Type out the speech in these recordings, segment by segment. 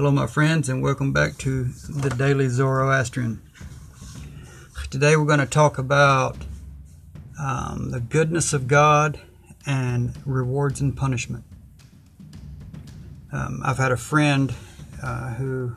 Hello, my friends, and welcome back to the Daily Zoroastrian. Today, we're going to talk about um, the goodness of God and rewards and punishment. Um, I've had a friend uh, who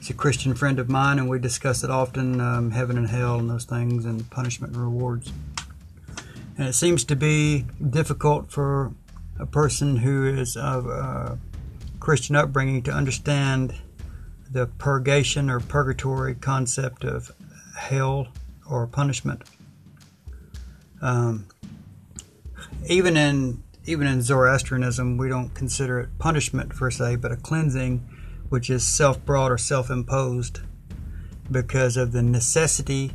is a Christian friend of mine, and we discuss it often um, heaven and hell and those things, and punishment and rewards. And it seems to be difficult for a person who is of uh, Christian upbringing to understand the purgation or purgatory concept of hell or punishment. Um, even in even in Zoroastrianism, we don't consider it punishment per se, but a cleansing, which is self-brought or self-imposed, because of the necessity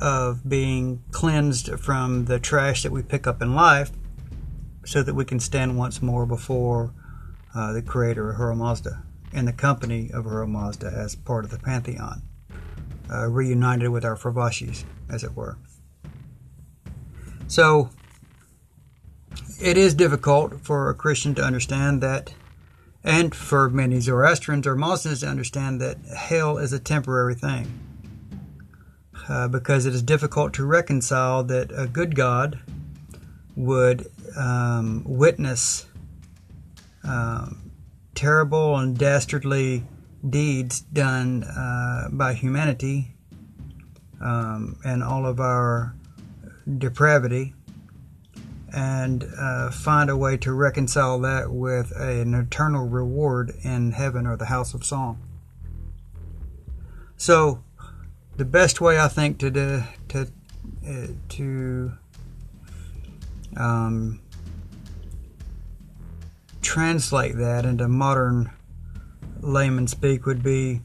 of being cleansed from the trash that we pick up in life, so that we can stand once more before uh, the creator Ahura Mazda, and the company of Ahura Mazda as part of the pantheon, uh, reunited with our Fravashis, as it were. So, it is difficult for a Christian to understand that, and for many Zoroastrians or Muslims to understand that hell is a temporary thing. Uh, because it is difficult to reconcile that a good God would um, witness um, terrible and dastardly deeds done uh, by humanity um, and all of our depravity and uh, find a way to reconcile that with an eternal reward in heaven or the house of song. So, the best way I think to to uh, to um, translate that into modern layman speak would be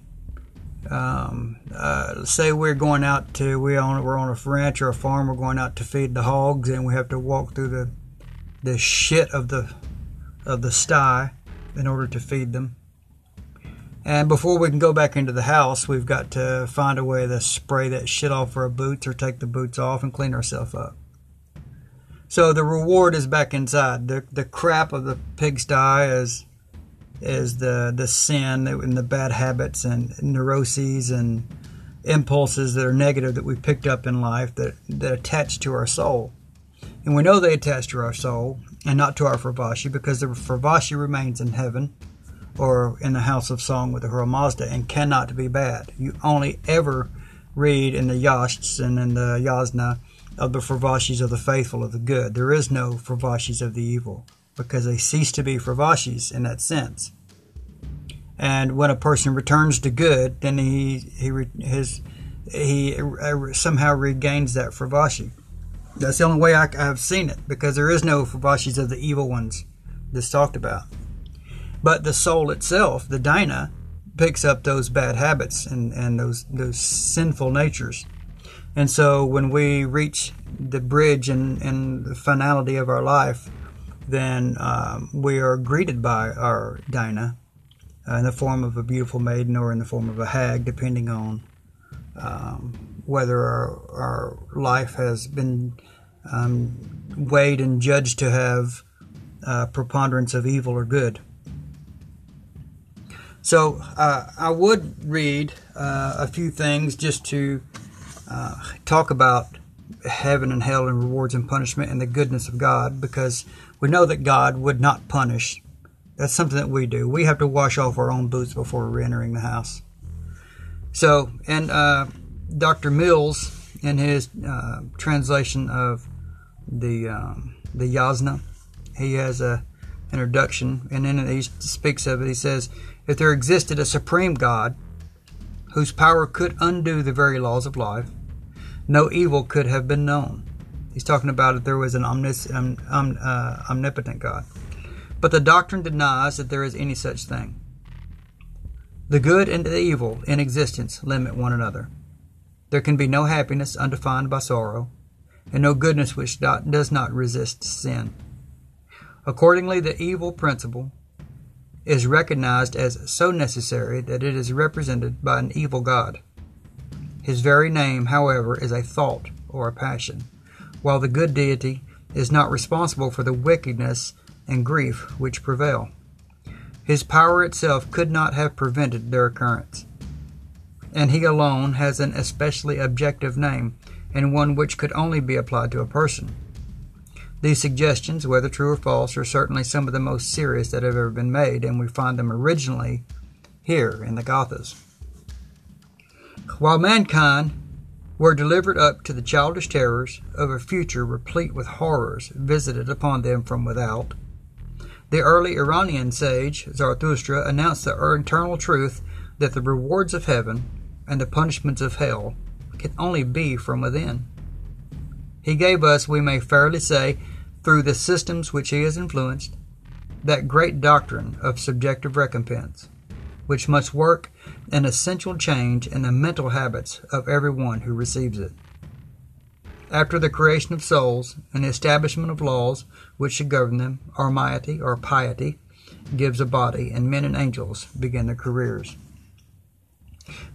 um, uh, say we're going out to we on we're on a ranch or a farm we're going out to feed the hogs and we have to walk through the the shit of the of the sty in order to feed them. And before we can go back into the house we've got to find a way to spray that shit off our boots or take the boots off and clean ourselves up so the reward is back inside. The the crap of the pigsty is is the the sin and the bad habits and neuroses and impulses that are negative that we picked up in life that that attach to our soul. And we know they attach to our soul and not to our Fravashi because the Fravashi remains in heaven or in the house of song with the Ahura Mazda and cannot be bad. You only ever read in the Yashts and in the Yasna of the Fravashis of the faithful, of the good. There is no Fravashis of the evil because they cease to be Fravashis in that sense. And when a person returns to good, then he he his he uh, somehow regains that Fravashi. That's the only way I, have seen it because there is no Fravashis of the evil ones that's talked about. But the soul itself, the Dina, picks up those bad habits and, and those those sinful natures and so when we reach the bridge and, and the finality of our life, then um, we are greeted by our Dinah uh, in the form of a beautiful maiden or in the form of a hag, depending on um, whether our, our life has been um, weighed and judged to have preponderance of evil or good. So uh, I would read uh, a few things just to uh, talk about heaven and hell and rewards and punishment and the goodness of God because we know that God would not punish. That's something that we do. We have to wash off our own boots before we're entering the house. So, and uh, Dr. Mills, in his uh, translation of the um, the Yasna, he has a introduction, and in it he speaks of it. He says, "If there existed a supreme God, whose power could undo the very laws of life, no evil could have been known. He's talking about if there was an omnis, um, um, uh, omnipotent God. But the doctrine denies that there is any such thing. The good and the evil in existence limit one another. There can be no happiness undefined by sorrow, and no goodness which does not resist sin. Accordingly, the evil principle is recognized as so necessary that it is represented by an evil God. His very name, however, is a thought or a passion, while the good deity is not responsible for the wickedness and grief which prevail. His power itself could not have prevented their occurrence. And he alone has an especially objective name, and one which could only be applied to a person. These suggestions, whether true or false, are certainly some of the most serious that have ever been made, and we find them originally here in the Gathas. While mankind were delivered up to the childish terrors of a future replete with horrors visited upon them from without, the early Iranian sage, Zarathustra, announced the eternal truth that the rewards of heaven and the punishments of hell can only be from within. He gave us, we may fairly say, through the systems which he has influenced, that great doctrine of subjective recompense, which must work an essential change in the mental habits of every one who receives it. After the creation of souls and the establishment of laws which should govern them, Armaiti or piety gives a body, and men and angels begin their careers.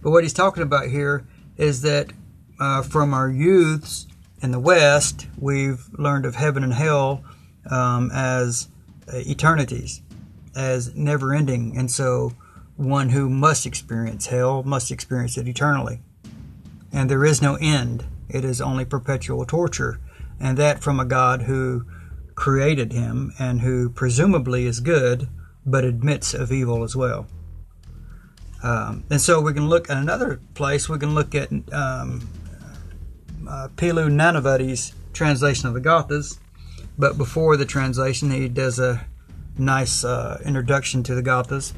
But what he's talking about here is that uh, from our youths in the West, we've learned of heaven and hell um, as eternities, as never ending. And so one who must experience hell must experience it eternally. And there is no end, it is only perpetual torture. And that from a God who created him and who presumably is good, but admits of evil as well. Um, and so we can look at another place, we can look at um, uh, Piloo Nanavutty's translation of the Gathas. But before the translation, he does a nice uh, introduction to the Gathas.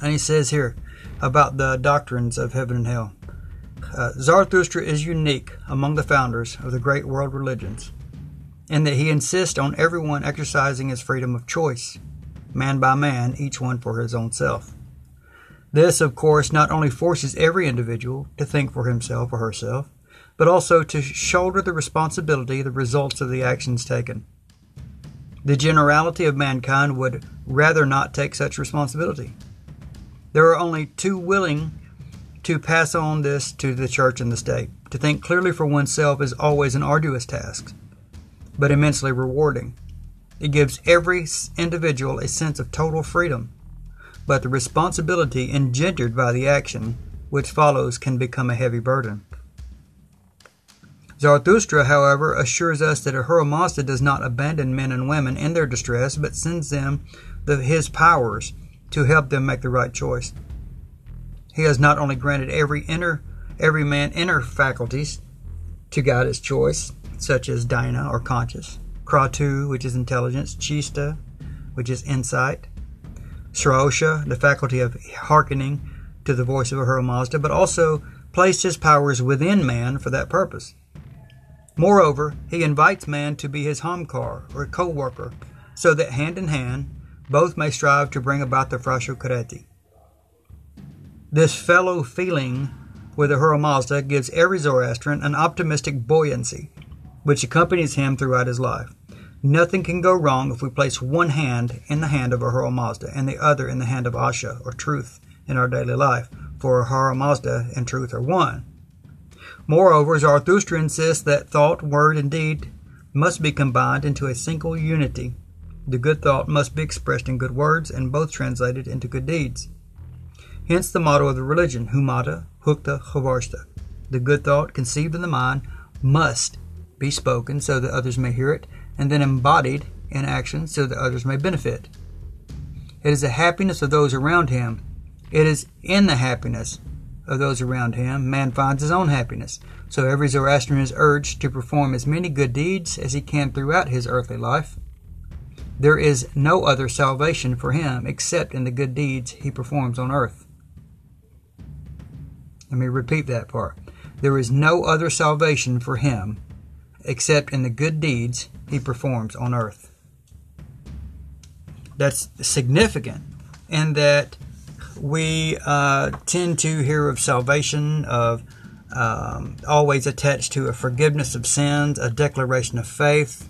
And he says here about the doctrines of heaven and hell. Uh, Zarathustra is unique among the founders of the great world religions in that he insists on everyone exercising his freedom of choice, man by man, each one for his own self. This, of course, not only forces every individual to think for himself or herself, but also to shoulder the responsibility of the results of the actions taken. The generality of mankind would rather not take such responsibility. There are only two willing to pass on this to the church and the state. To think clearly for oneself is always an arduous task, but immensely rewarding. It gives every individual a sense of total freedom, but the responsibility engendered by the action which follows can become a heavy burden. Zarathustra, however, assures us that Ahura Mazda does not abandon men and women in their distress, but sends them the, his powers to help them make the right choice. He has not only granted every inner every man inner faculties to guide his choice, such as Daena or conscious, Kratu, which is intelligence, Chista, which is insight, Srosha, the faculty of hearkening to the voice of Ahura Mazda, but also placed his powers within man for that purpose. Moreover, he invites man to be his hamkar, or co-worker, so that hand in hand both may strive to bring about the Frasho. This fellow feeling with Ahura Mazda gives every Zoroastrian an optimistic buoyancy which accompanies him throughout his life. Nothing can go wrong if we place one hand in the hand of Ahura Mazda and the other in the hand of Asha, or truth, in our daily life, for Ahura Mazda and truth are one. Moreover, Zarathustra insists that thought, word, and deed must be combined into a single unity the good thought must be expressed in good words and both translated into good deeds. Hence the motto of the religion, Humata Hukta Havarsta. The good thought conceived in the mind must be spoken so that others may hear it, and then embodied in action so that others may benefit. It is the happiness of those around him. It is in the happiness of those around him man finds his own happiness. So every Zoroastrian is urged to perform as many good deeds as he can throughout his earthly life there is no other salvation for him except in the good deeds he performs on earth. Let me repeat that part. There is no other salvation for him except in the good deeds he performs on earth. That's significant in that we uh, tend to hear of salvation, of um, always attached to a forgiveness of sins, a declaration of faith,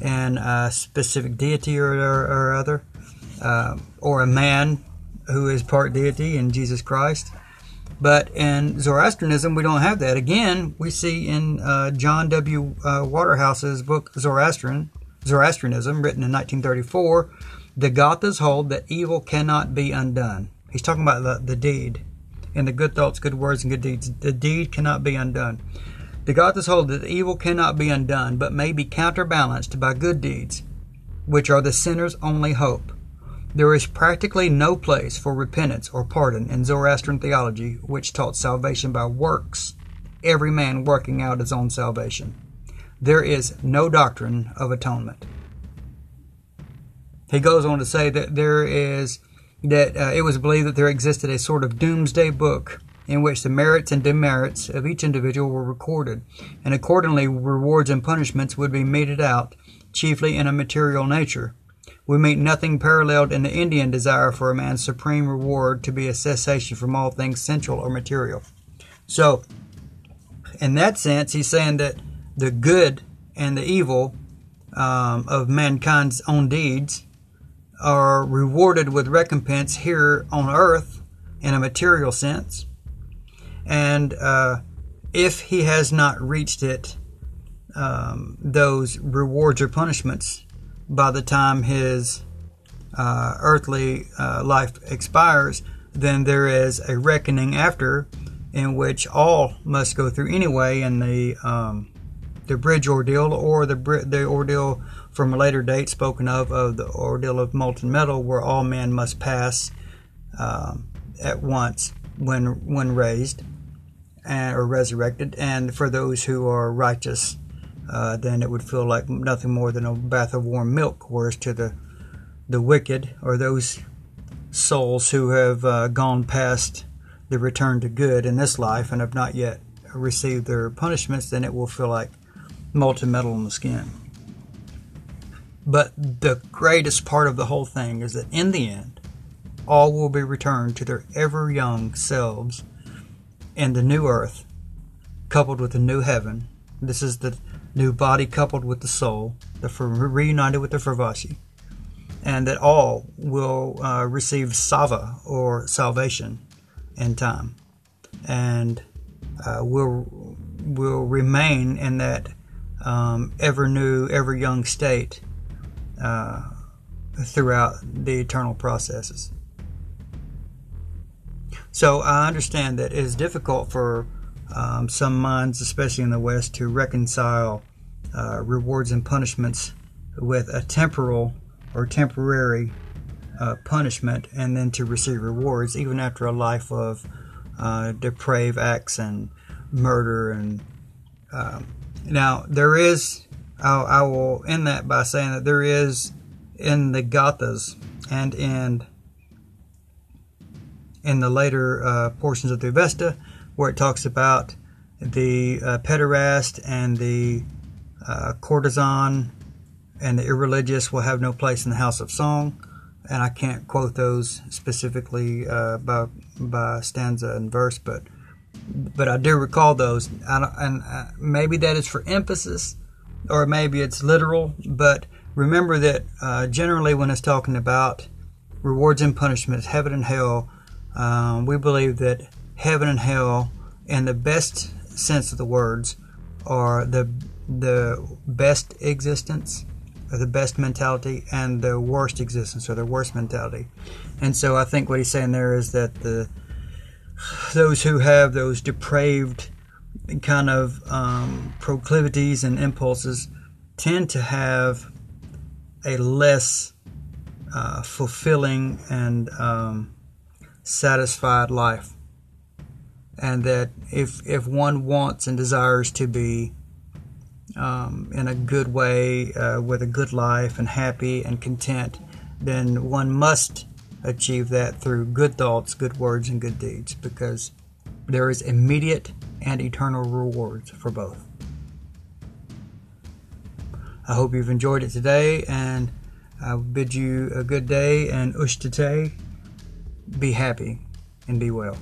and a specific deity or, or, or other, uh, or a man who is part deity in Jesus Christ. But in Zoroastrianism, we don't have that. Again, we see in uh, John W. Uh, Waterhouse's book Zoroastrian, Zoroastrianism, written in 1934, The Gathas hold that evil cannot be undone. He's talking about the, the deed. And the good thoughts, good words, and good deeds. The deed cannot be undone. The Gathas hold that evil cannot be undone, but may be counterbalanced by good deeds, which are the sinner's only hope. There is practically no place for repentance or pardon in Zoroastrian theology, which taught salvation by works, every man working out his own salvation. There is no doctrine of atonement. He goes on to say that there is that uh, it was believed that there existed a sort of doomsday book in which the merits and demerits of each individual were recorded, and accordingly rewards and punishments would be meted out, chiefly in a material nature. We meet nothing paralleled in the Indian desire for a man's supreme reward to be a cessation from all things sensual or material. So, in that sense, he's saying that the good and the evil um, of mankind's own deeds are rewarded with recompense here on earth in a material sense. And uh, if he has not reached it, um, those rewards or punishments by the time his uh, earthly uh, life expires, then there is a reckoning after in which all must go through anyway in the um, the bridge ordeal or the the ordeal from a later date spoken of of the ordeal of molten metal, where all men must pass um, at once when when raised and, or resurrected. And for those who are righteous, uh, then it would feel like nothing more than a bath of warm milk. Whereas to the the wicked or those souls who have uh, gone past the return to good in this life and have not yet received their punishments, then it will feel like molten metal in the skin. But the greatest part of the whole thing is that in the end, all will be returned to their ever young selves in the new earth, coupled with the new heaven. This is the new body coupled with the soul, the reunited with the Fravashi, and that all will uh, receive sava or salvation in time, and uh, will will remain in that um, ever new, ever young state uh, throughout the eternal processes. So I understand that it is difficult for um, some minds, especially in the West, to reconcile uh, rewards and punishments with a temporal or temporary uh, punishment and then to receive rewards, even after a life of uh, depraved acts and murder. And um, now there is I'll, I will end that by saying that there is in the Gathas and in in the later uh, portions of the Avesta where it talks about the uh, pederast and the uh, courtesan and the irreligious will have no place in the house of song. And I can't quote those specifically uh, by by stanza and verse, but but I do recall those, and uh, maybe that is for emphasis or maybe it's literal, but remember that uh, generally when it's talking about rewards and punishments, heaven and hell, um, we believe that heaven and hell, in the best sense of the words, are the the best existence, or the best mentality, and the worst existence, or the worst mentality. And so I think what he's saying there is that the those who have those depraved kind of um, proclivities and impulses tend to have a less uh, fulfilling and um, satisfied life. And that if, if one wants and desires to be um, in a good way, uh, with a good life and happy and content, then one must achieve that through good thoughts, good words, and good deeds because there is immediate and eternal rewards for both. I hope you've enjoyed it today, and I bid you a good day and ushtate. Be happy and be well.